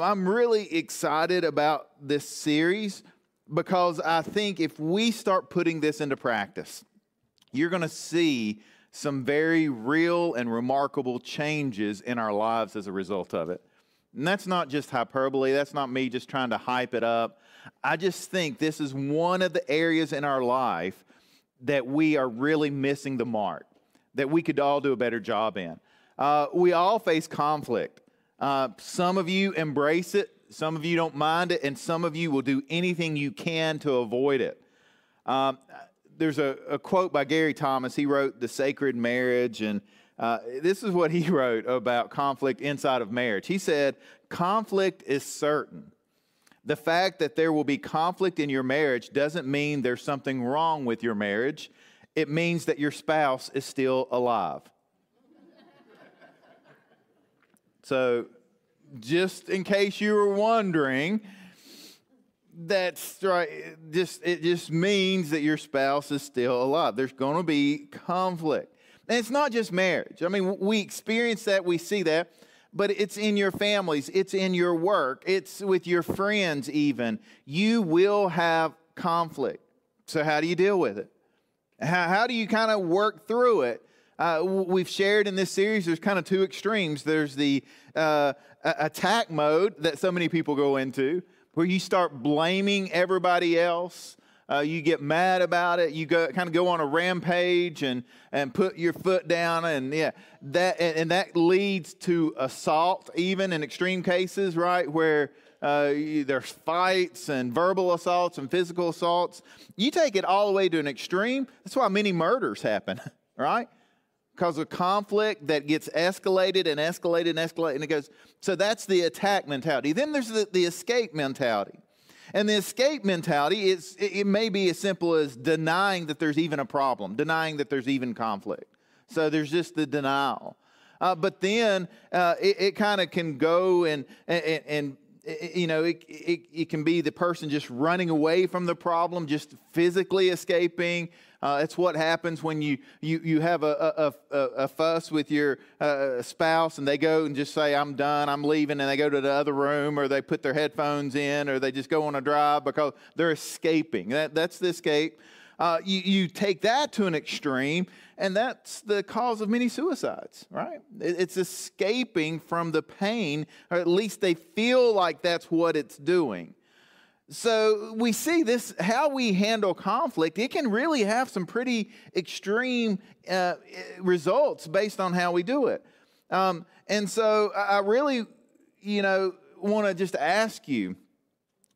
I'm really excited about this series because I think if we start putting this into practice, you're going to see some very real and remarkable changes in our lives as a result of it. And that's not just hyperbole, that's not me just trying to hype it up. I just think this is one of the areas in our life that we are really missing the mark, that we could all do a better job in. Uh, we all face conflict. Uh, some of you embrace it, some of you don't mind it, and some of you will do anything you can to avoid it. Um, there's a, a, quote by Gary Thomas. He wrote The Sacred Marriage, and uh, this is what he wrote about conflict inside of marriage. He said, Conflict is certain. The fact that there will be conflict in your marriage doesn't mean there's something wrong with your marriage, it means that your spouse is still alive. So, just in case you were wondering, that's right. Just it just means that your spouse is still alive. There's going to be conflict, and it's not just marriage. I mean, we experience that, we see that, but it's in your families, it's in your work, it's with your friends. Even you will have conflict. So, how do you deal with it? How, how do you kind of work through it? Uh, we've shared in this series, there's kind of two extremes. There's the uh, attack mode that so many people go into, where you start blaming everybody else. Uh, you get mad about it. You go kind of go on a rampage and and put your foot down, and yeah, that and, and that leads to assault, even in extreme cases, right where. Uh, there's fights and verbal assaults and physical assaults. You take it all the way to an extreme. That's why many murders happen, right? Because of conflict that gets escalated and escalated and escalated. And it goes, so that's the attack mentality. Then there's the, the escape mentality. And the escape mentality is it may be as simple as denying that there's even a problem, denying that there's even conflict. So there's just the denial. Uh, but then uh, it, it kind of can go and, and, and you know, it, it, it, can be the person just running away from the problem, just physically escaping. Uh, it's what happens when you, you, you have a, a, a, a fuss with your uh, spouse and they go and just say, I'm done, I'm leaving, and they go to the other room or they put their headphones in or they just go on a drive because they're escaping. That, that's the escape. Uh, you, you take that to an extreme, and that's the cause of many suicides, right? It's escaping from the pain, or at least they feel like that's what it's doing. So we see this, how we handle conflict, it can really have some pretty extreme uh, results based on how we do it. Um, and so I really, you know, want to just ask you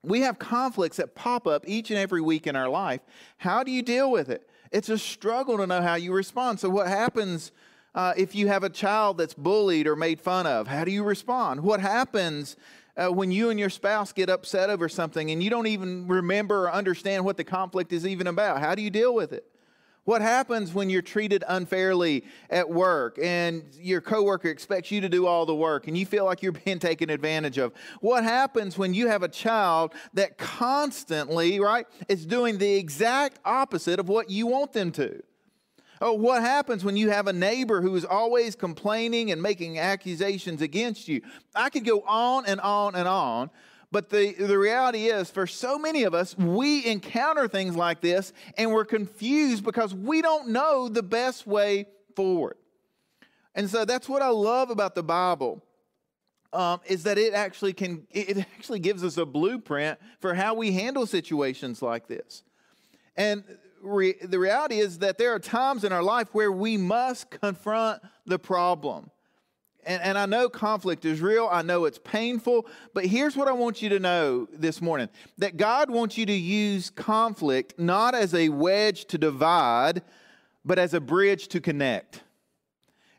we have conflicts that pop up each and every week in our life. How do you deal with it? It's a struggle to know how you respond. So, what happens uh, if you have a child that's bullied or made fun of? How do you respond? What happens uh, when you and your spouse get upset over something and you don't even remember or understand what the conflict is even about? How do you deal with it? What happens when you're treated unfairly at work and your coworker expects you to do all the work and you feel like you're being taken advantage of? What happens when you have a child that constantly, right, is doing the exact opposite of what you want them to? Oh, what happens when you have a neighbor who is always complaining and making accusations against you? I could go on and on and on. But the, the reality is, for so many of us, we encounter things like this and we're confused because we don't know the best way forward. And so that's what I love about the Bible. Um, is that it actually can it actually gives us a blueprint for how we handle situations like this and re- the reality is that there are times in our life where we must confront the problem and, and I know conflict is real. I know it's painful. But here's what I want you to know this morning that God wants you to use conflict not as a wedge to divide, but as a bridge to connect.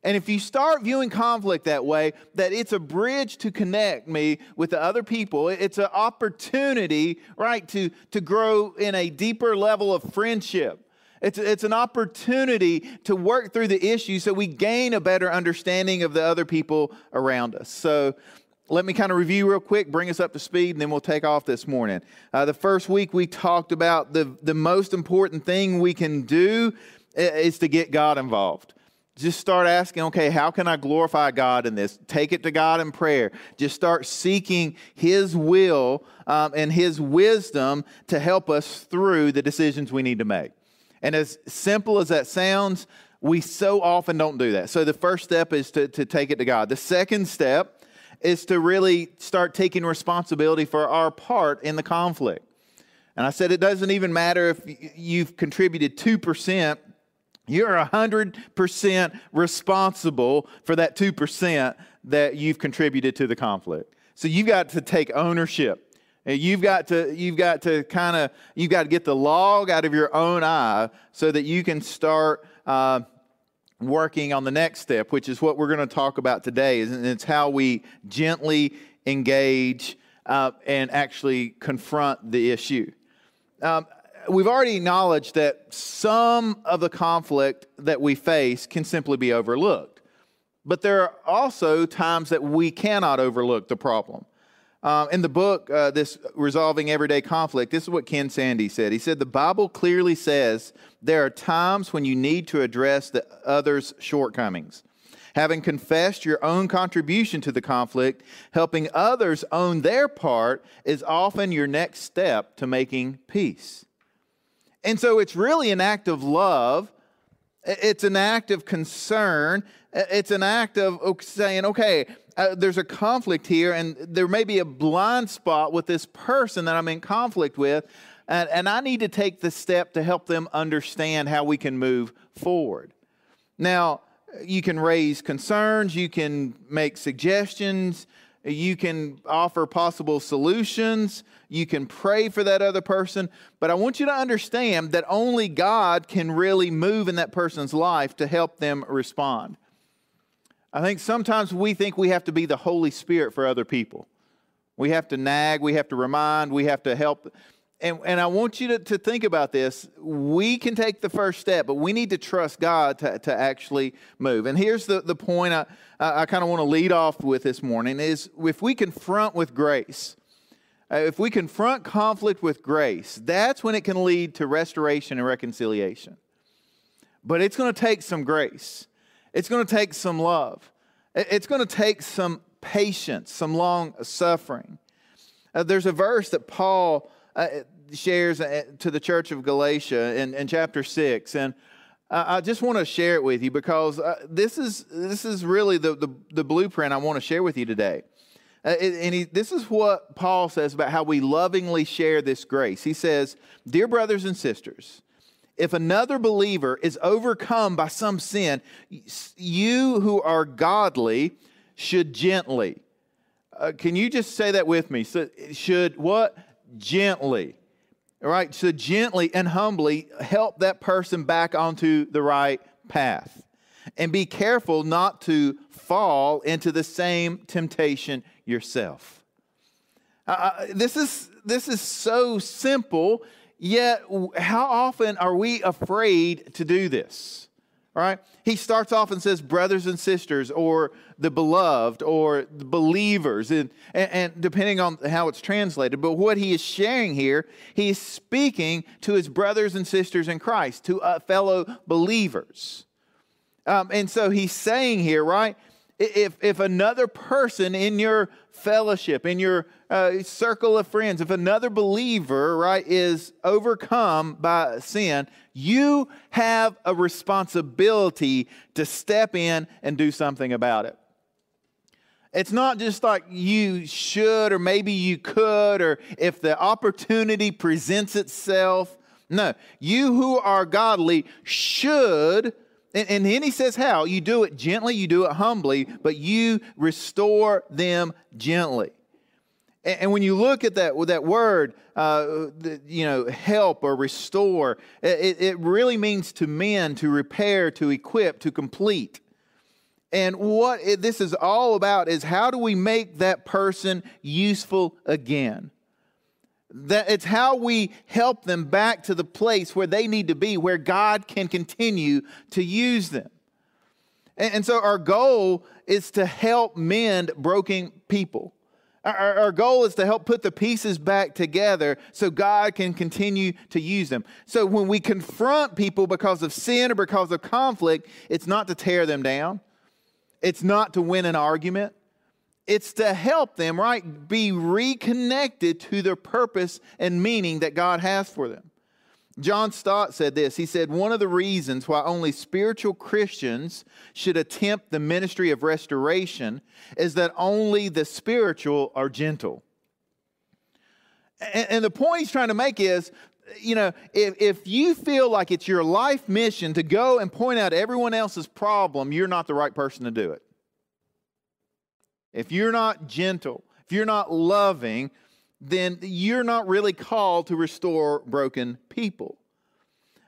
And if you start viewing conflict that way, that it's a bridge to connect me with the other people, it's an opportunity, right, to, to grow in a deeper level of friendship. It's, it's an opportunity to work through the issue so we gain a better understanding of the other people around us. So, let me kind of review real quick, bring us up to speed, and then we'll take off this morning. Uh, the first week we talked about the, the most important thing we can do is to get God involved. Just start asking, okay, how can I glorify God in this? Take it to God in prayer. Just start seeking His will um, and His wisdom to help us through the decisions we need to make. And as simple as that sounds, we so often don't do that. So the first step is to, to take it to God. The second step is to really start taking responsibility for our part in the conflict. And I said it doesn't even matter if you've contributed 2%, you're 100% responsible for that 2% that you've contributed to the conflict. So you've got to take ownership. You've got to, you've got to kind of, you've got to get the log out of your own eye so that you can start uh, working on the next step, which is what we're going to talk about today. And it's how we gently engage uh, and actually confront the issue. Um, we've already acknowledged that some of the conflict that we face can simply be overlooked. But there are also times that we cannot overlook the problem. Um, in the book, uh, this Resolving Everyday Conflict, this is what Ken Sande said. He said, The Bible clearly says there are times when you need to address the other's shortcomings. Having confessed your own contribution to the conflict, helping others own their part is often your next step to making peace. And so it's really an act of love. It's an act of concern. It's an act of saying, okay, uh, there's a conflict here, and there may be a blind spot with this person that I'm in conflict with, and, and I need to take the step to help them understand how we can move forward. Now, you can raise concerns, you can make suggestions, you can offer possible solutions, you can pray for that other person, but I want you to understand that only God can really move in that person's life to help them respond. I think sometimes we think we have to be the Holy Spirit for other people. We have to nag, we have to remind, we have to help. And, and I want you to, to think about this. We can take the first step, but we need to trust God to, to actually move. And here's the, the point I, I kind of want to lead off with this morning is if we confront with grace, uh, if we confront conflict with grace, that's when it can lead to restoration and reconciliation. But it's going to take some grace. It's going to take some love. It's going to take some patience, some long suffering. Uh, there's a verse that Paul uh, shares uh, to the church of Galatia in, in chapter 6. And I just want to share it with you because uh, this, is, this is really the, the, the, blueprint I want to share with you today. Uh, and he, this is what Paul says about how we lovingly share this grace. He says, Dear brothers and sisters, if another believer is overcome by some sin, you who are godly should gently. Uh, can you just say that with me? So, should what? Gently. All right, so gently and humbly help that person back onto the right path. And be careful not to fall into the same temptation yourself. Uh, this, is, this is so simple Yet, how often are we afraid to do this? Right? He starts off and says, brothers and sisters, or the beloved, or the believers, and, and, and depending on how it's translated. But what he is sharing here, he's speaking to his brothers and sisters in Christ, to uh, fellow believers. Um, and so he's saying here, right? If, if another person in your fellowship, in your uh, circle of friends, if another believer, right, is overcome by sin, you have a responsibility to step in and do something about it. It's not just like you should or maybe you could or if the opportunity presents itself. No, you who are godly should and, and then he says how? You do it gently, you do it humbly, but you restore them gently. And, when you look at that, that word, uh, you know, help or restore, it, it really means to mend, to repair, to equip, to complete. And what this is all about is how do we make that person useful again? That it's how we help them back to the place where they need to be, where God can continue to use them. And, and so our goal is to help mend broken people. Our, our, goal is to help put the pieces back together so God can continue to use them. So when we confront people because of sin or because of conflict, it's not to tear them down, it's not to win an argument. It's to help them, right, be reconnected to the purpose and meaning that God has for them. John Stott said this. He said, One of the reasons why only spiritual Christians should attempt the ministry of restoration is that only the spiritual are gentle. And, and the point he's trying to make is, you know, if, if you feel like it's your life mission to go and point out everyone else's problem, you're not the right person to do it. If you're not gentle, if you're not loving, then you're not really called to restore broken people.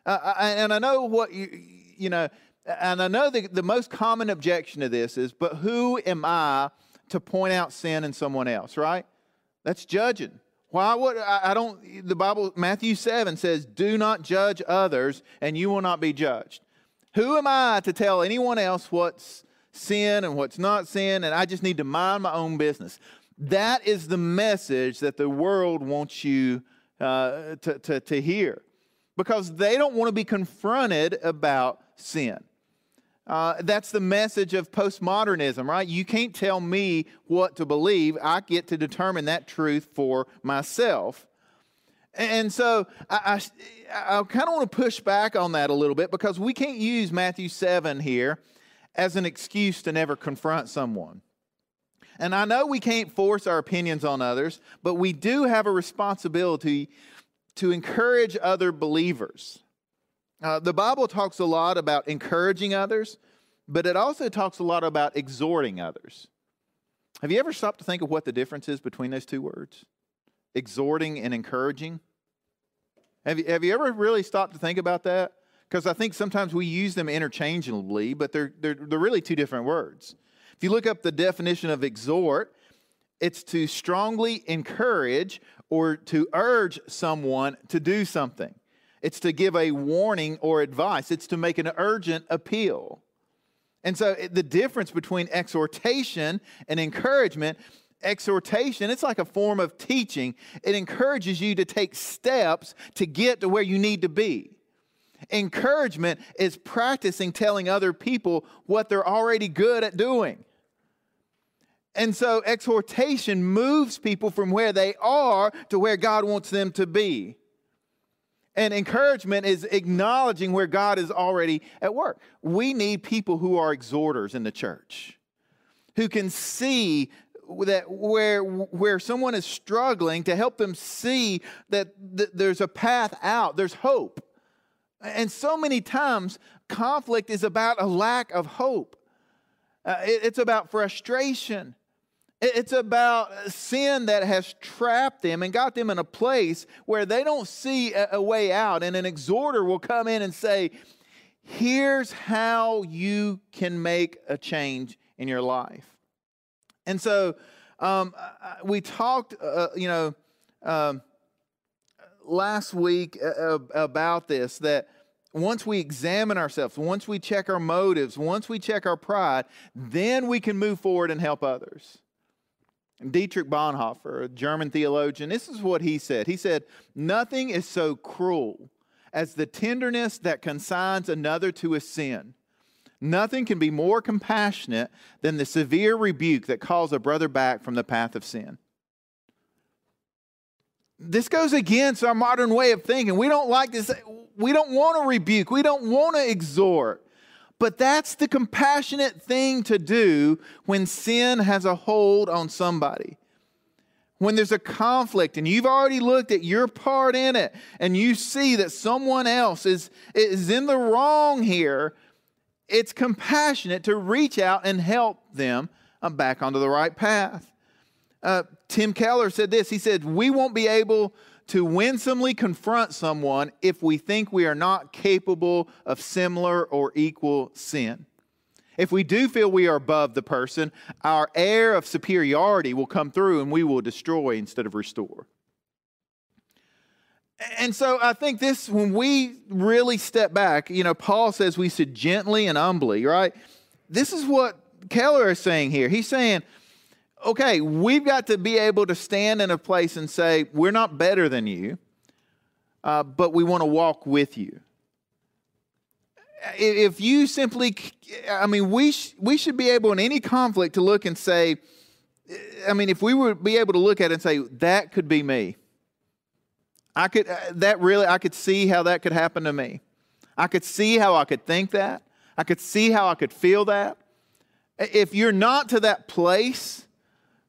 Uh, and I know what you, you know, and I know the, the most common objection to this is, but who am I to point out sin in someone else, right? That's judging. Why would I, I don't, the Bible, Matthew 7 says, do not judge others and you will not be judged. Who am I to tell anyone else what's sin and what's not sin, and I just need to mind my own business? That is the message that the world wants you uh, to, to, to hear because they don't want to be confronted about sin. Uh, that's the message of postmodernism, right? You can't tell me what to believe. I get to determine that truth for myself. And so I, I, I kind of want to push back on that a little bit because we can't use Matthew 7 here as an excuse to never confront someone. And I know we can't force our opinions on others, but we do have a responsibility to encourage other believers. Uh, the Bible talks a lot about encouraging others, but it also talks a lot about exhorting others. Have you ever stopped to think of what the difference is between those two words? Exhorting and encouraging? Have you, have you ever really stopped to think about that? Because I think sometimes we use them interchangeably, but they're, they're, they're really two different words. If you look up the definition of exhort, it's to strongly encourage or to urge someone to do something. It's to give a warning or advice. It's to make an urgent appeal. And so the difference between exhortation and encouragement, exhortation, it's like a form of teaching. It encourages you to take steps to get to where you need to be. Encouragement is practicing telling other people what they're already good at doing. And so exhortation moves people from where they are to where God wants them to be. And encouragement is acknowledging where God is already at work. We need people who are exhorters in the church, who can see that where, where someone is struggling to help them see that th- there's a path out, there's hope. And so many times, conflict is about a lack of hope, uh, it, it's about frustration. It's about sin that has trapped them and got them in a place where they don't see a way out. And an exhorter will come in and say, Here's how you can make a change in your life. And so um, we talked, uh, you know, um, last week uh, about this that once we examine ourselves, once we check our motives, once we check our pride, then we can move forward and help others. Dietrich Bonhoeffer, a German theologian, this is what he said. He said, Nothing is so cruel as the tenderness that consigns another to a sin. Nothing can be more compassionate than the severe rebuke that calls a brother back from the path of sin. This goes against our modern way of thinking. We don't like this. We don't want to rebuke. We don't want to exhort. But that's the compassionate thing to do when sin has a hold on somebody. When there's a conflict and you've already looked at your part in it and you see that someone else is, is in the wrong here, it's compassionate to reach out and help them uh, back onto the right path. Uh, Tim Keller said this He said, We won't be able to winsomely confront someone if we think we are not capable of similar or equal sin. If we do feel we are above the person, our air of superiority will come through and we will destroy instead of restore. And so I think this, when we really step back, you know, Paul says we should gently and humbly, right? This is what Keller is saying here. He's saying, okay, we've got to be able to stand in a place and say, we're not better than you, uh, but we want to walk with you. If you simply, I mean, we, sh- we should be able in any conflict to look and say, I mean, if we would be able to look at it and say, that could be me. I could, uh, that really, I could see how that could happen to me. I could see how I could think that. I could see how I could feel that. If you're not to that place,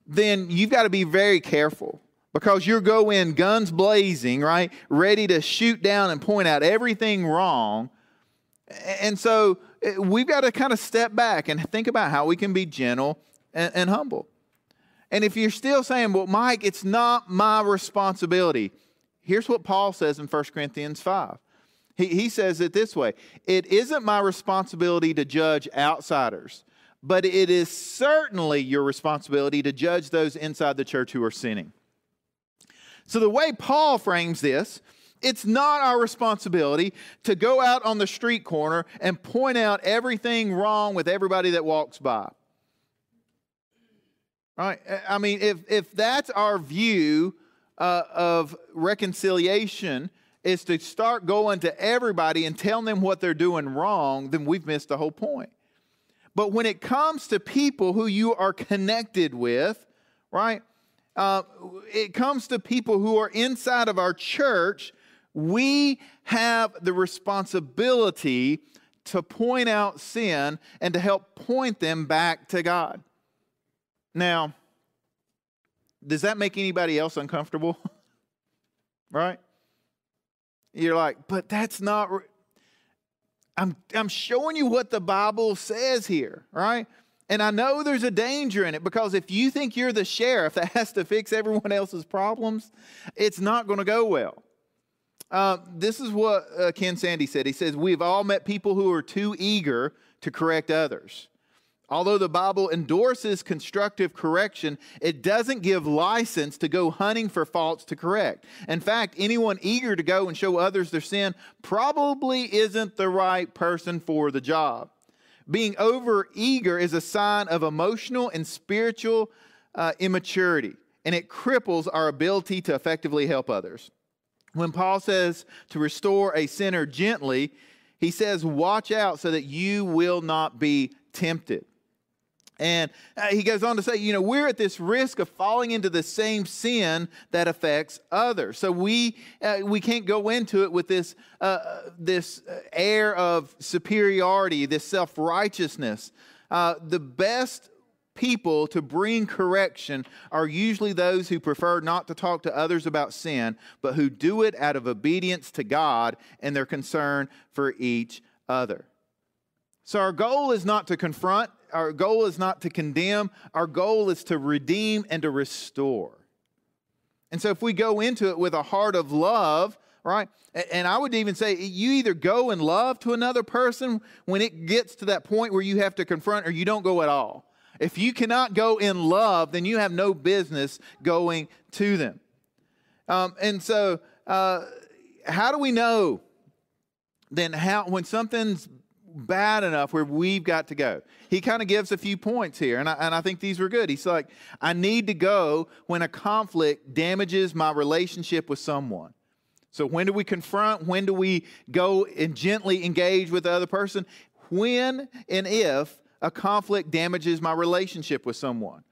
then you've got to be very careful because you're going guns blazing, right? Ready to shoot down and point out everything wrong. And so eh, we've got to kind of step back and think about how we can be gentle and, and humble. And if you're still saying, well, Mike, it's not my responsibility, here's what Paul says in 1 Corinthians 5. He, he says it this way It isn't my responsibility to judge outsiders, but it is certainly your responsibility to judge those inside the church who are sinning. So, the way Paul frames this, it's not our responsibility to go out on the street corner and point out everything wrong with everybody that walks by. Right? I mean, if, if that's our view uh, of reconciliation, is to start going to everybody and telling them what they're doing wrong, then we've missed the whole point. But when it comes to people who you are connected with, right? Uh, it comes to people who are inside of our church, we have the responsibility to point out sin and to help point them back to God. Now, does that make anybody else uncomfortable? right? You're like, but that's not. Re- I'm, I'm showing you what the Bible says here, right? And I know there's a danger in it because if you think you're the sheriff that has to fix everyone else's problems, it's not going to go well. Uh, this is what uh, Ken Sande said. He says, We've all met people who are too eager to correct others. Although the Bible endorses constructive correction, it doesn't give license to go hunting for faults to correct. In fact, anyone eager to go and show others their sin probably isn't the right person for the job. Being over eager is a sign of emotional and spiritual uh, immaturity, and it cripples our ability to effectively help others. When Paul says to restore a sinner gently, he says, Watch out so that you will not be tempted. And uh, he goes on to say, you know, we're at this risk of falling into the same sin that affects others. So we uh, we can't go into it with this uh, this air of superiority, this self righteousness. Uh, the best people to bring correction are usually those who prefer not to talk to others about sin, but who do it out of obedience to God and their concern for each other. So our goal is not to confront our goal is not to condemn, our goal is to redeem and to restore. And so if we go into it with a heart of love, right? And I would even say you either go in love to another person when it gets to that point where you have to confront, or you don't go at all. If you cannot go in love, then you have no business going to them. Um, and so, uh, how do we know then how when something's bad enough where we've got to go. He kind of gives a few points here, and I, and I think these were good. He's like, I need to go when a conflict damages my relationship with someone. So, when do we confront? When do we go and gently engage with the other person? When and if a conflict damages my relationship with someone.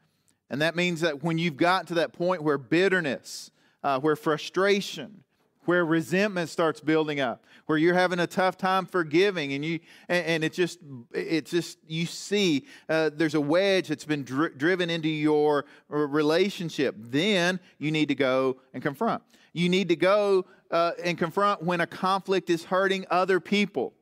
And that means that when you've got to that point where bitterness, uh, where frustration, where resentment starts building up, where you're having a tough time forgiving, and you and, and it just it's just you see uh, there's a wedge that's been dri- driven into your relationship. Then you need to go and confront. You need to go uh, and confront when a conflict is hurting other people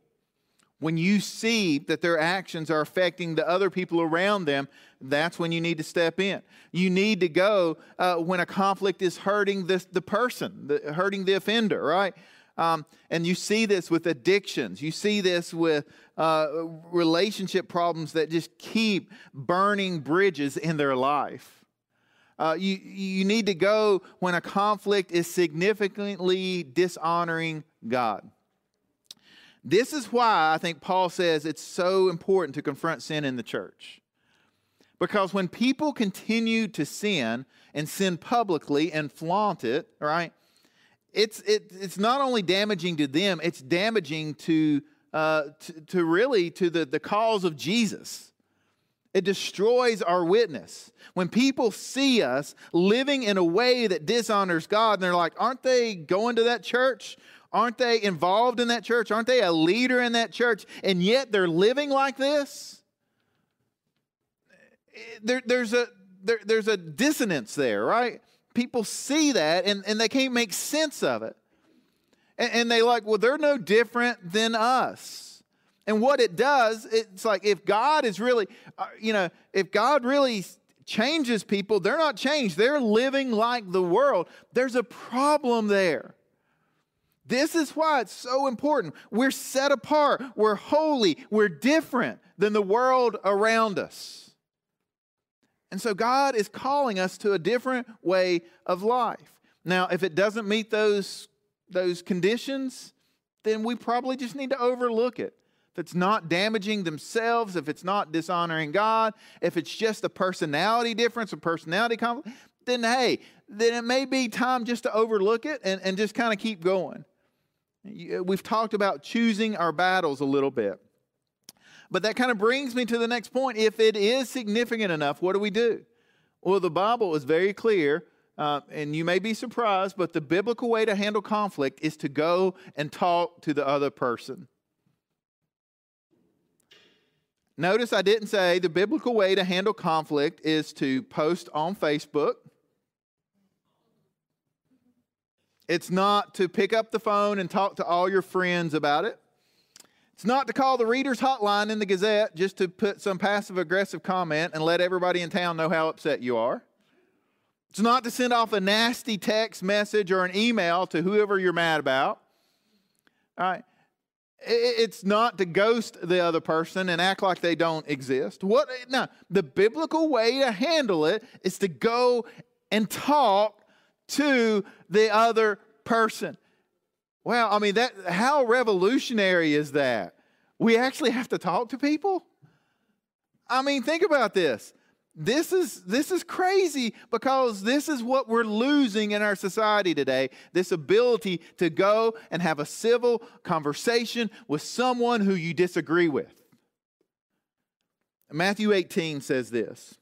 when you see that their actions are affecting the other people around them, that's when you need to step in. You need to go uh, when a conflict is hurting the, the person, the, hurting the offender, right? Um, and you see this with addictions. You see this with uh, relationship problems that just keep burning bridges in their life. Uh, you, you need to go when a conflict is significantly dishonoring God. This is why I think Paul says it's so important to confront sin in the church. Because when people continue to sin and sin publicly and flaunt it, right? It's, it, it's not only damaging to them, it's damaging to, uh, to, to really to the, the cause of Jesus. It destroys our witness. When people see us living in a way that dishonors God, and they're like, aren't they going to that church? Aren't they involved in that church? Aren't they a leader in that church? And yet they're living like this? There, there's, a, there, there's a dissonance there, right? People see that and, and they can't make sense of it. And, and they like, well, they're no different than us. And what it does, it's like if God is really, uh, you know, if God really changes people, they're not changed. They're living like the world. There's a problem there. This is why it's so important. We're set apart, we're holy, we're different than the world around us. And so God is calling us to a different way of life. Now, if it doesn't meet those, those conditions, then we probably just need to overlook it. If it's not damaging themselves, if it's not dishonoring God, if it's just a personality difference, a personality conflict, then hey, then it may be time just to overlook it and, and just kind of keep going. We've talked about choosing our battles a little bit. But that kind of brings me to the next point. If it is significant enough, what do we do? Well, the Bible is very clear, uh, and you may be surprised, but the biblical way to handle conflict is to go and talk to the other person. Notice I didn't say the biblical way to handle conflict is to post on Facebook It's not to pick up the phone and talk to all your friends about it. It's not to call the reader's hotline in the Gazette just to put some passive aggressive comment and let everybody in town know how upset you are. It's not to send off a nasty text message or an email to whoever you're mad about. All right. It's not to ghost the other person and act like they don't exist. What now? The biblical way to handle it is to go and talk to the other person. Well, I mean that how revolutionary is that? We actually have to talk to people? I mean, think about this. This is this is crazy because this is what we're losing in our society today. This ability to go and have a civil conversation with someone who you disagree with. Matthew 18 says this.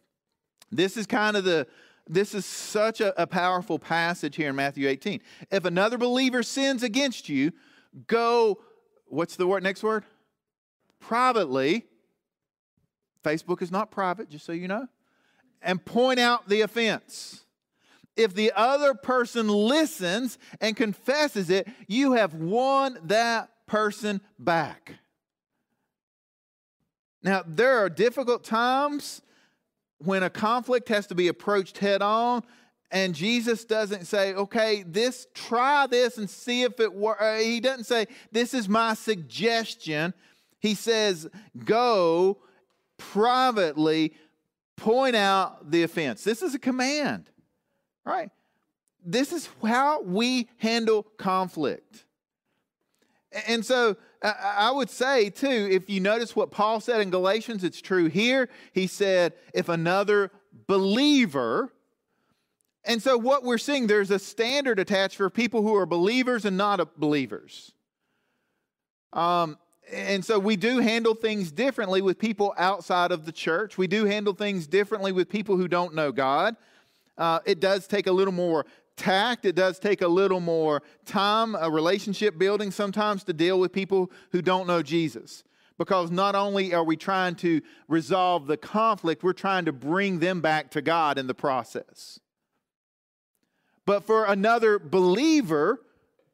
This is kind of the this is such a, a powerful passage here in Matthew 18. If another believer sins against you, go, what's the word, next word? Privately. Facebook is not private, just so you know. And point out the offense. If the other person listens and confesses it, you have won that person back. Now, there are difficult times when a conflict has to be approached head on, and Jesus doesn't say, okay, this, try this and see if it works. Uh, he doesn't say, this is my suggestion. He says, go privately point out the offense. This is a command, right? This is how we handle conflict. And so I would say, too, if you notice what Paul said in Galatians, it's true here. He said, if another believer, and so what we're seeing, there's a standard attached for people who are believers and not believers. Um, and so we do handle things differently with people outside of the church. We do handle things differently with people who don't know God. Uh, it does take a little more tact. It does take a little more time, a relationship building sometimes to deal with people who don't know Jesus. Because not only are we trying to resolve the conflict, we're trying to bring them back to God in the process. But for another believer,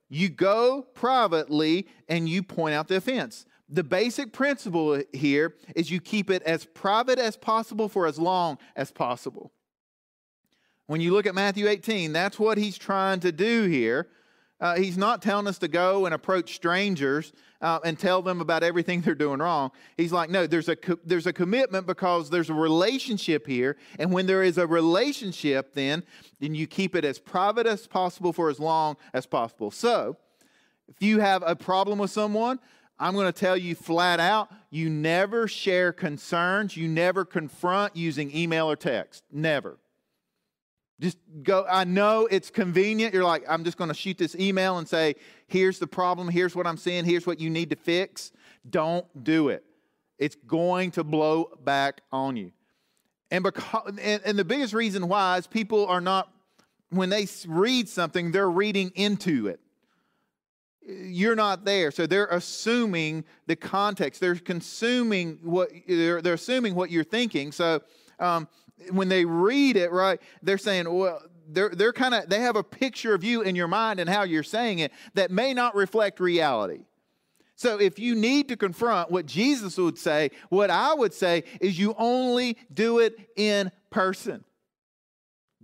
you go privately and you point out the offense. The basic principle here is you keep it as private as possible for as long as possible. When you look at Matthew 18, that's what he's trying to do here. Uh, he's not telling us to go and approach strangers uh, and tell them about everything they're doing wrong. He's like, no, there's a, co- there's a commitment because there's a relationship here. And when there is a relationship, then, then you keep it as private as possible for as long as possible. So, if you have a problem with someone, I'm going to tell you flat out you never share concerns, you never confront using email or text. Never. Just go. I know it's convenient. You're like, I'm just going to shoot this email and say, here's the problem, here's what I'm seeing, here's what you need to fix. Don't do it. It's going to blow back on you. And, because, and, and the biggest reason why is people are not, when they read something, they're reading into it you're not there so they're assuming the context they're consuming what they're, they're assuming what you're thinking so um, when they read it, right, they're saying, well, they're, they're kind of, they have a picture of you in your mind and how you're saying it that may not reflect reality. So if you need to confront what Jesus would say, what I would say is you only do it in person.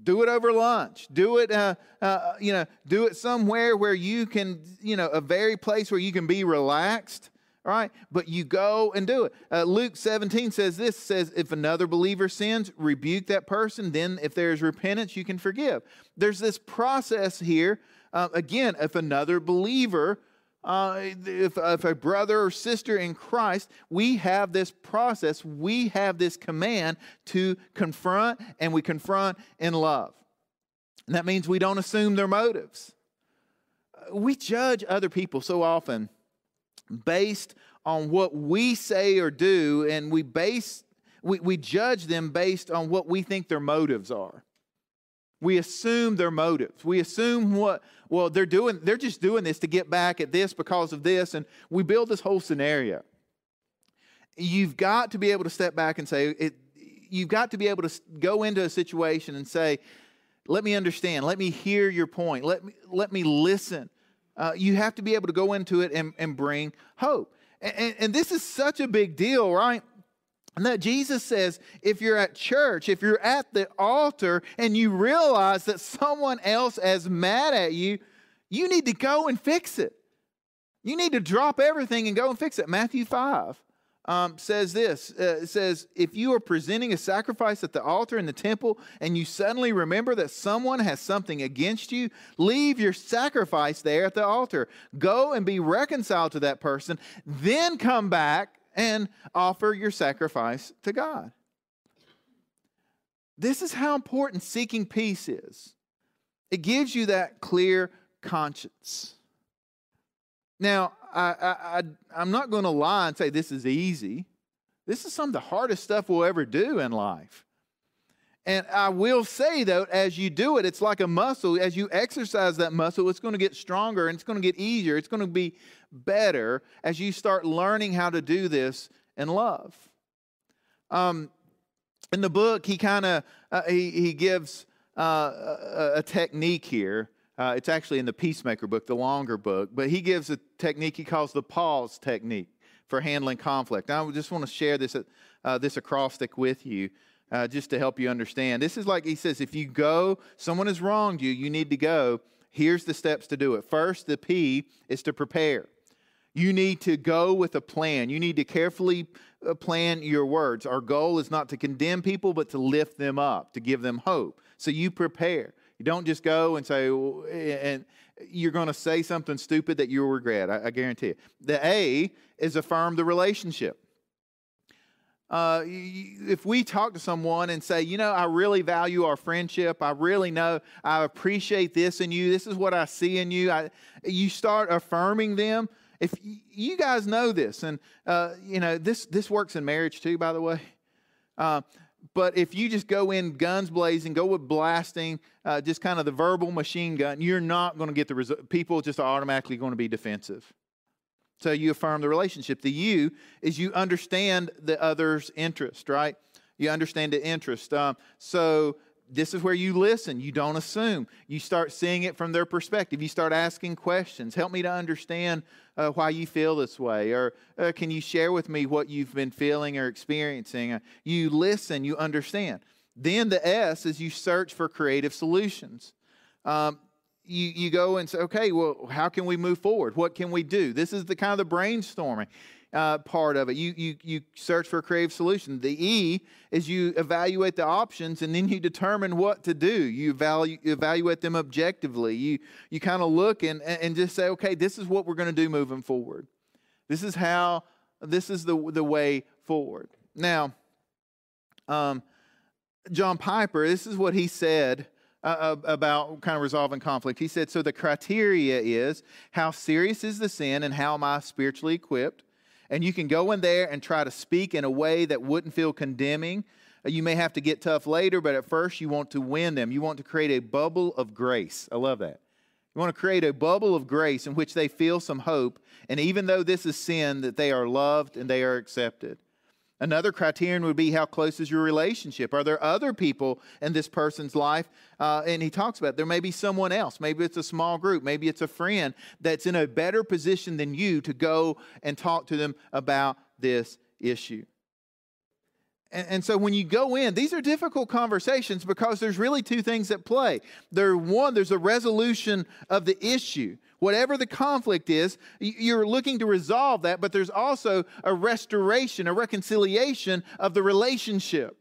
Do it over lunch. Do it, uh, uh, you know, do it somewhere where you can, you know, a very place where you can be relaxed right? But you go and do it. Uh, Luke 17 says this says, if another believer sins, rebuke that person. Then, if there's repentance, you can forgive. There's this process here. Uh, again, if another believer, uh, if, if a brother or sister in Christ, we have this process, we have this command to confront, and we confront in love. And that means we don't assume their motives. Uh, we judge other people so often based on what we say or do, and we base we, we judge them based on what we think their motives are. We assume their motives. We assume what, well, they're doing, they're just doing this to get back at this because of this, and we build this whole scenario. You've got to be able to step back and say, it, you've got to be able to go into a situation and say, let me understand, let me hear your point, let me, let me listen. Uh, you have to be able to go into it and, and bring hope. And, and, and this is such a big deal, right? And that Jesus says if you're at church, if you're at the altar and you realize that someone else is mad at you, you need to go and fix it. You need to drop everything and go and fix it. Matthew 5 um, says this uh, it says, If you are presenting a sacrifice at the altar in the temple and you suddenly remember that someone has something against you, leave your sacrifice there at the altar. Go and be reconciled to that person, then come back and offer your sacrifice to God. This is how important seeking peace is. It gives you that clear conscience. Now, I, I, am not going to lie and say this is easy. This is some of the hardest stuff we'll ever do in life. And I will say, though, as you do it, it's like a muscle. As you exercise that muscle, it's going to get stronger and it's going to get easier. It's going to be better as you start learning how to do this in love. Um, in the book, he kind of uh, he, he gives uh, a, a technique here uh, it's actually in the Peacemaker book, the longer book, but he gives a technique he calls the pause technique for handling conflict. I just want to share this, uh, this acrostic with you uh, just to help you understand. This is like he says if you go, someone has wronged you, you need to go. Here's the steps to do it. First, the P is to prepare. You need to go with a plan. You need to carefully uh, plan your words. Our goal is not to condemn people, but to lift them up, to give them hope. So you prepare. You don't just go and say, and you're going to say something stupid that you'll regret. I, I guarantee it. The A is affirm the relationship. Uh, if we talk to someone and say, you know, I really value our friendship, I really know I appreciate this in you, this is what I see in you, I, you start affirming them. If you guys know this, and uh, you know this, this works in marriage too, by the way. Uh, but if you just go in guns blazing, go with blasting, uh, just kind of the verbal machine gun, you're not going to get the result. People just are automatically going to be defensive. So you affirm the relationship. The you is you understand the other's interest, right? You understand the interest. Um, so this is where you listen. You don't assume. You start seeing it from their perspective. You start asking questions. Help me to understand uh, why you feel this way. Or uh, can you share with me what you've been feeling or experiencing? Uh, you listen, you understand. Then the S is you search for creative solutions. Um, you, you go and say, okay, well, how can we move forward? What can we do? This is the kind of the brainstorming uh, part of it. You, you, you search for a creative solution. The E is you evaluate the options and then you determine what to do. You value, evaluate them objectively. You, you kind of look and, and just say, okay, this is what we're going to do moving forward. This is how, this is the, the way forward. Now, um, John Piper, this is what he said uh, about kind of resolving conflict. He said, So the criteria is how serious is the sin and how am I spiritually equipped? And you can go in there and try to speak in a way that wouldn't feel condemning. Uh, you may have to get tough later, but at first you want to win them. You want to create a bubble of grace. I love that. You want to create a bubble of grace in which they feel some hope. And even though this is sin, that they are loved and they are accepted. Another criterion would be how close is your relationship? Are there other people in this person's life? Uh, and he talks about there may be someone else. Maybe it's a small group. Maybe it's a friend that's in a better position than you to go and talk to them about this issue. And, and so when you go in, these are difficult conversations because there's really two things at play. There, one, there's a resolution of the issue whatever the conflict is, you're looking to resolve that, but there's also a restoration, a reconciliation of the relationship.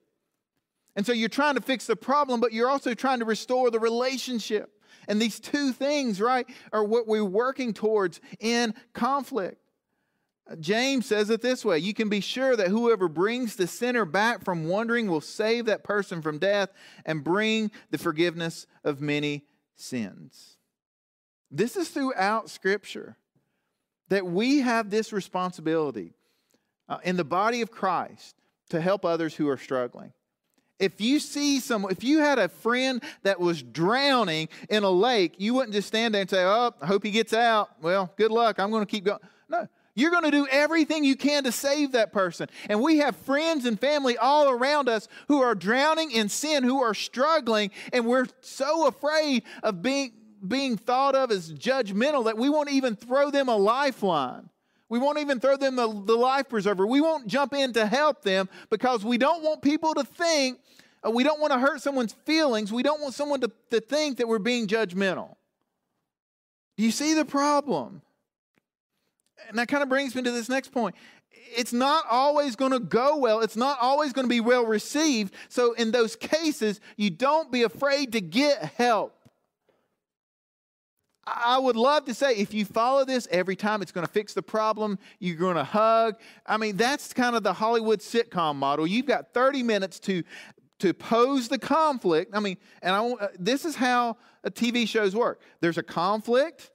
And so you're trying to fix the problem, but you're also trying to restore the relationship. And these two things, right, are what we're working towards in conflict. James says it this way You can be sure that whoever brings the sinner back from wandering will save that person from death and bring the forgiveness of many sins. This is throughout Scripture that we have this responsibility uh, in the body of Christ to help others who are struggling. If you see someone, if you had a friend that was drowning in a lake, you wouldn't just stand there and say, Oh, I hope he gets out. Well, good luck. I'm going to keep going. No, you're going to do everything you can to save that person. And we have friends and family all around us who are drowning in sin, who are struggling, and we're so afraid of being being thought of as judgmental that we won't even throw them a lifeline. We won't even throw them the, the life preserver. We won't jump in to help them because we don't want people to think, uh, we don't want to hurt someone's feelings. We don't want someone to, to think that we're being judgmental. Do you see the problem? And that kind of brings me to this next point. It's not always going to go well. It's not always going to be well received. So, in those cases, you don't be afraid to get help. I would love to say if you follow this every time, it's going to fix the problem. You're going to hug. I mean, that's kind of the Hollywood sitcom model. You've got 30 minutes to to pose the conflict. I mean, and I, uh, this is how TV shows work. There's a conflict.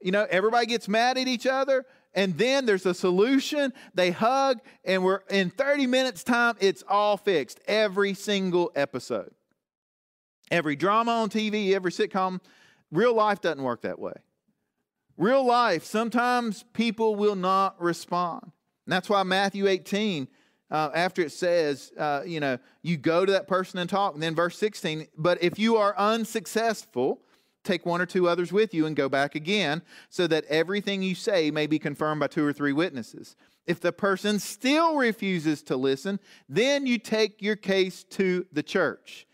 You know, everybody gets mad at each other, and then there's a solution. They hug, and we're in 30 minutes time. It's all fixed. Every single episode, every drama on TV, every sitcom Real life doesn't work that way. Real life, sometimes people will not respond. And that's why Matthew 18, uh, after it says, uh, you know, you go to that person and talk. And then verse 16, but if you are unsuccessful, take one or two others with you and go back again, so that everything you say may be confirmed by two or three witnesses. If the person still refuses to listen, then you take your case to the church.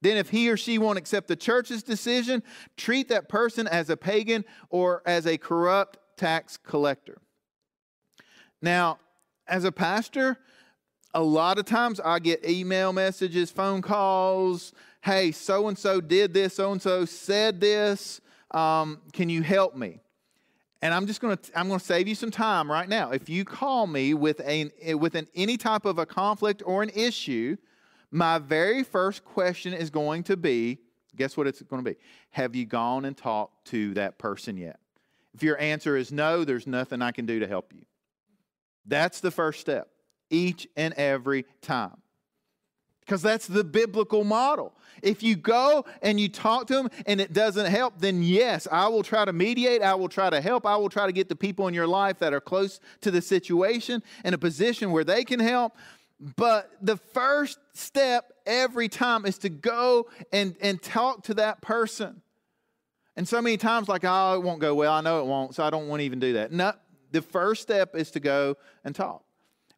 Then, if he or she won't accept the church's decision, treat that person as a pagan or as a corrupt tax collector. Now, as a pastor, a lot of times I get email messages, phone calls. Hey, so and so did this, so and so said this. Um, can you help me? And I'm just going to I'm going to save you some time right now. If you call me with a with an, any type of a conflict or an issue, my very first question is going to be guess what it's going to be? Have you gone and talked to that person yet? If your answer is no, there's nothing I can do to help you. That's the first step, each and every time. Because that's the biblical model. If you go and you talk to them and it doesn't help, then yes, I will try to mediate. I will try to help. I will try to get the people in your life that are close to the situation in a position where they can help. But the first step every time is to go and, and talk to that person. And so many times, like, oh, it won't go well. I know it won't, so I don't want to even do that. No, the first step is to go and talk.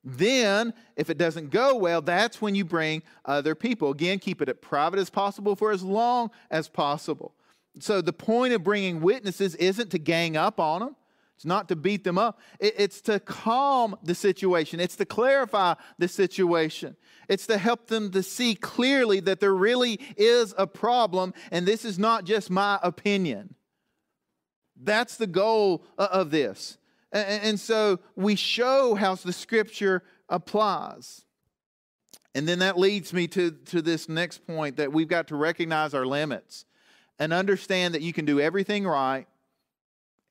Then, if it doesn't go well, that's when you bring other people. Again, keep it as private as possible for as long as possible. So, the point of bringing witnesses isn't to gang up on them, it's not to beat them up, it's to calm the situation, it's to clarify the situation. It's to help them to see clearly that there really is a problem and this is not just my opinion. That's the goal uh, of this. And, so we show how the scripture applies. And then that leads me to, to this next point that we've got to recognize our limits and understand that you can do everything right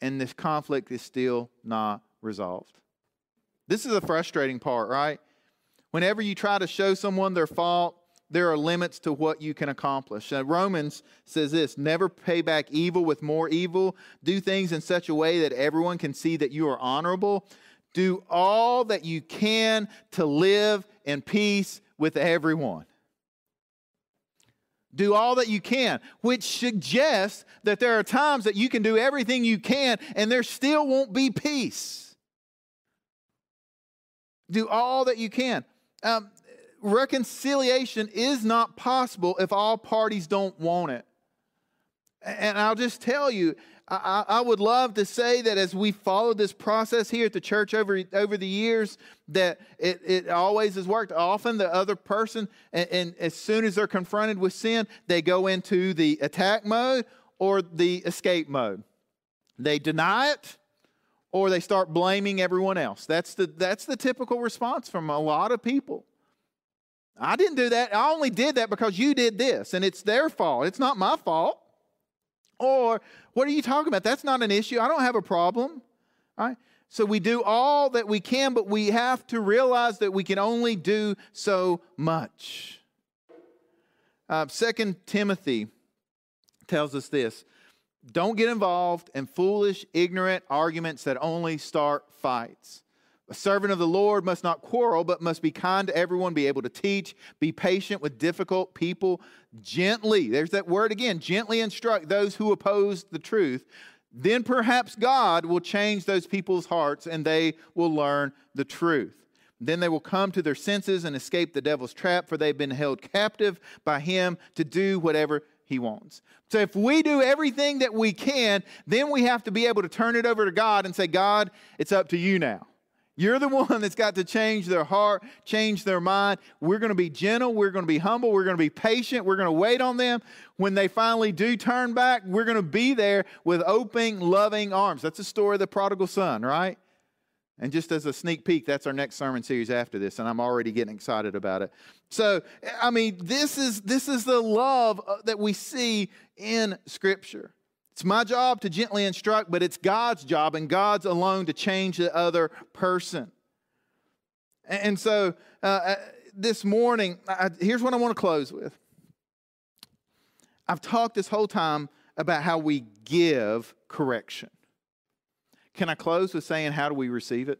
and this conflict is still not resolved. This is a frustrating part, right? Whenever you try to show someone their fault, there are limits to what you can accomplish. Now, Romans says this never pay back evil with more evil. Do things in such a way that everyone can see that you are honorable. Do all that you can to live in peace with everyone. Do all that you can, which suggests that there are times that you can do everything you can and there still won't be peace. Do all that you can. Um, reconciliation is not possible if all parties don't want it. And I'll just tell you, I, I, would love to say that as we followed this process here at the church over, over the years, that it, it always has worked. Often the other person, and, and as soon as they're confronted with sin, they go into the attack mode or the escape mode. They deny it or they start blaming everyone else. That's the, that's the typical response from a lot of people. I didn't do that. I only did that because you did this, and it's their fault. It's not my fault. Or, what are you talking about? That's not an issue. I don't have a problem. All right? So we do all that we can, but we have to realize that we can only do so much. Uh, Second Timothy tells us this don't get involved in foolish, ignorant arguments that only start fights. A servant of the Lord must not quarrel, but must be kind to everyone, be able to teach, be patient with difficult people, gently, there's that word again, gently instruct those who oppose the truth. Then perhaps God will change those people's hearts and they will learn the truth. Then they will come to their senses and escape the devil's trap, for they've been held captive by him to do whatever he wants. So if we do everything that we can, then we have to be able to turn it over to God and say, God, it's up to you now. You're the one that's got to change their heart, change their mind. We're going to be gentle. We're going to be humble. We're going to be patient. We're going to wait on them. When they finally do turn back, we're going to be there with open, loving arms. That's the story of the prodigal son, right? And just as a sneak peek, that's our next sermon series after this, and I'm already getting excited about it. So, I mean, this is this is the love uh, that we see in Scripture. It's my job to gently instruct, but it's God's job and God's alone to change the other person. And so uh, uh, this morning, I, here's what I want to close with. I've talked this whole time about how we give correction. Can I close with saying, how do we receive it?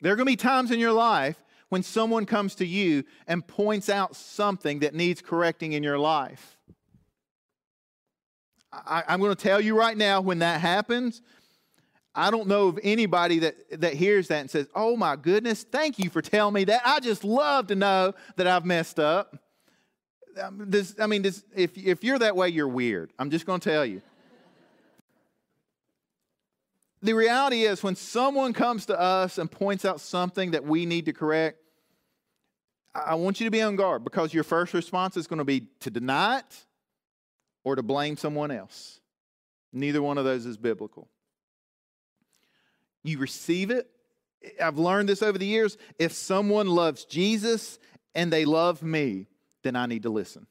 There are going to be times in your life when someone comes to you and points out something that needs correcting in your life. I, am going to tell you right now when that happens, I don't know of anybody that, that hears that and says, Oh my goodness, thank you for telling me that. I just love to know that I've messed up. Um, this, I mean, this, if, if you're that way, you're weird. I'm just going to tell you. the reality is, when someone comes to us and points out something that we need to correct, I want you to be on guard because your first response is going to be to deny it or to blame someone else. Neither one of those is biblical. You receive it. I've learned this over the years. If someone loves Jesus and they love me, then I need to listen.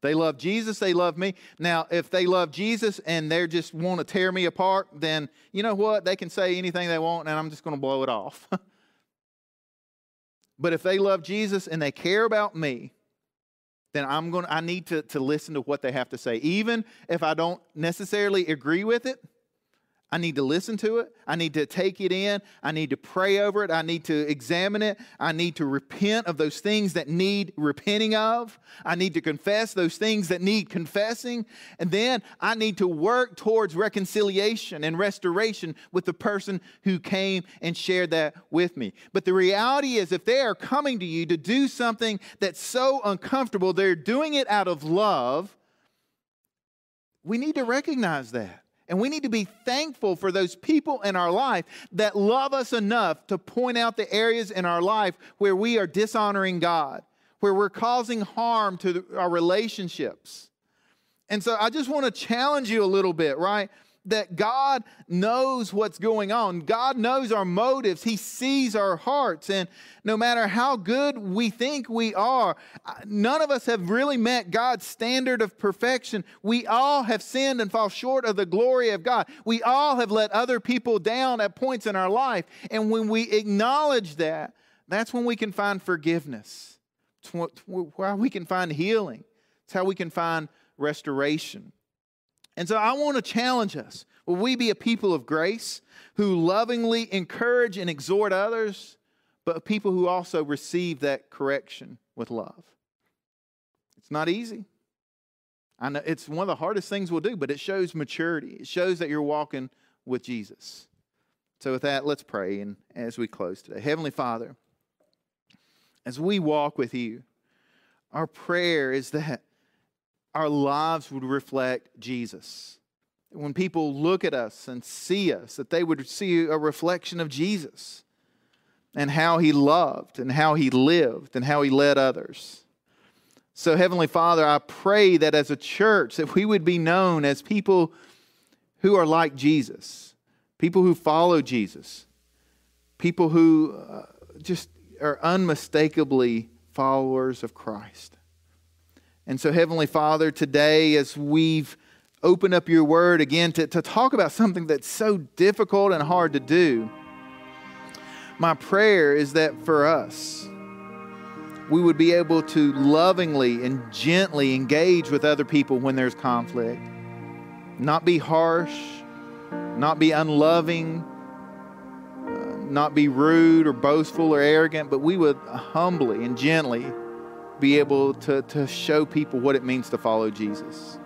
They love Jesus, they love me. Now, if they love Jesus and they just want to tear me apart, then you know what? They can say anything they want and I'm just going to blow it off. but if they love Jesus and they care about me, then I'm going to, I need to, to listen to what they have to say. Even if I don't necessarily agree with it, I need to listen to it. I need to take it in. I need to pray over it. I need to examine it. I need to repent of those things that need repenting of. I need to confess those things that need confessing. And then I need to work towards reconciliation and restoration with the person who came and shared that with me. But the reality is, if they are coming to you to do something that's so uncomfortable, they're doing it out of love. We need to recognize that. And we need to be thankful for those people in our life that love us enough to point out the areas in our life where we are dishonoring God, where we're causing harm to our relationships. And so I just want to challenge you a little bit, right? That God knows what's going on. God knows our motives. He sees our hearts. And no matter how good we think we are, none of us have really met God's standard of perfection. We all have sinned and fall short of the glory of God. We all have let other people down at points in our life. And when we acknowledge that, that's when we can find forgiveness. It's we can find healing. It's how we can find restoration. And so I want to challenge us. Will we be a people of grace who lovingly encourage and exhort others, but people who also receive that correction with love? It's not easy. I know it's one of the hardest things we'll do, but it shows maturity. It shows that you're walking with Jesus. So, with that, let's pray and as we close today. Heavenly Father, as we walk with you, our prayer is that our lives would reflect Jesus. When people look at us and see us, that they would see a reflection of Jesus and how he loved and how he lived and how he led others. So heavenly Father, I pray that as a church that we would be known as people who are like Jesus, people who follow Jesus, people who uh, just are unmistakably followers of Christ. And so, Heavenly Father, today as we've opened up your word again to, to talk about something that's so difficult and hard to do, my prayer is that for us, we would be able to lovingly and gently engage with other people when there's conflict, not be harsh, not be unloving, uh, not be rude or boastful or arrogant, but we would humbly and gently be able to, to show people what it means to follow Jesus.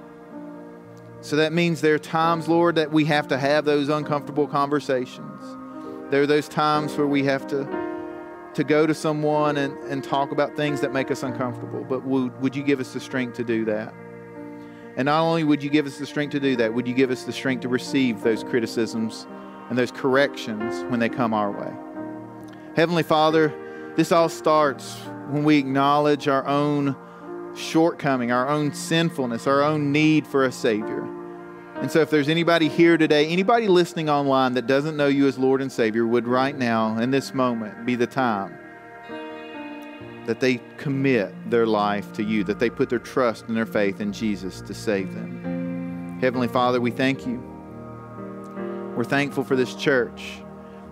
So that means there are times, Lord, that we have to have those uncomfortable conversations. There are those times where we have to, to go to someone and, and talk about things that make us uncomfortable. But would, would you give us the strength to do that? And not only would you give us the strength to do that, would you give us the strength to receive those criticisms and those corrections when they come our way? Heavenly Father, this all starts when we acknowledge our own shortcoming, our own sinfulness, our own need for a Savior. And so, if there's anybody here today, anybody listening online that doesn't know you as Lord and Savior, would right now, in this moment, be the time that they commit their life to you, that they put their trust and their faith in Jesus to save them. Heavenly Father, we thank you. We're thankful for this church.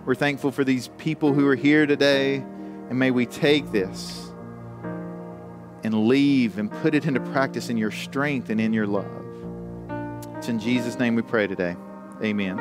We're thankful for these people who are here today. And may we take this and leave and put it into practice in your strength and in your love. It's in Jesus' name we pray today. Amen.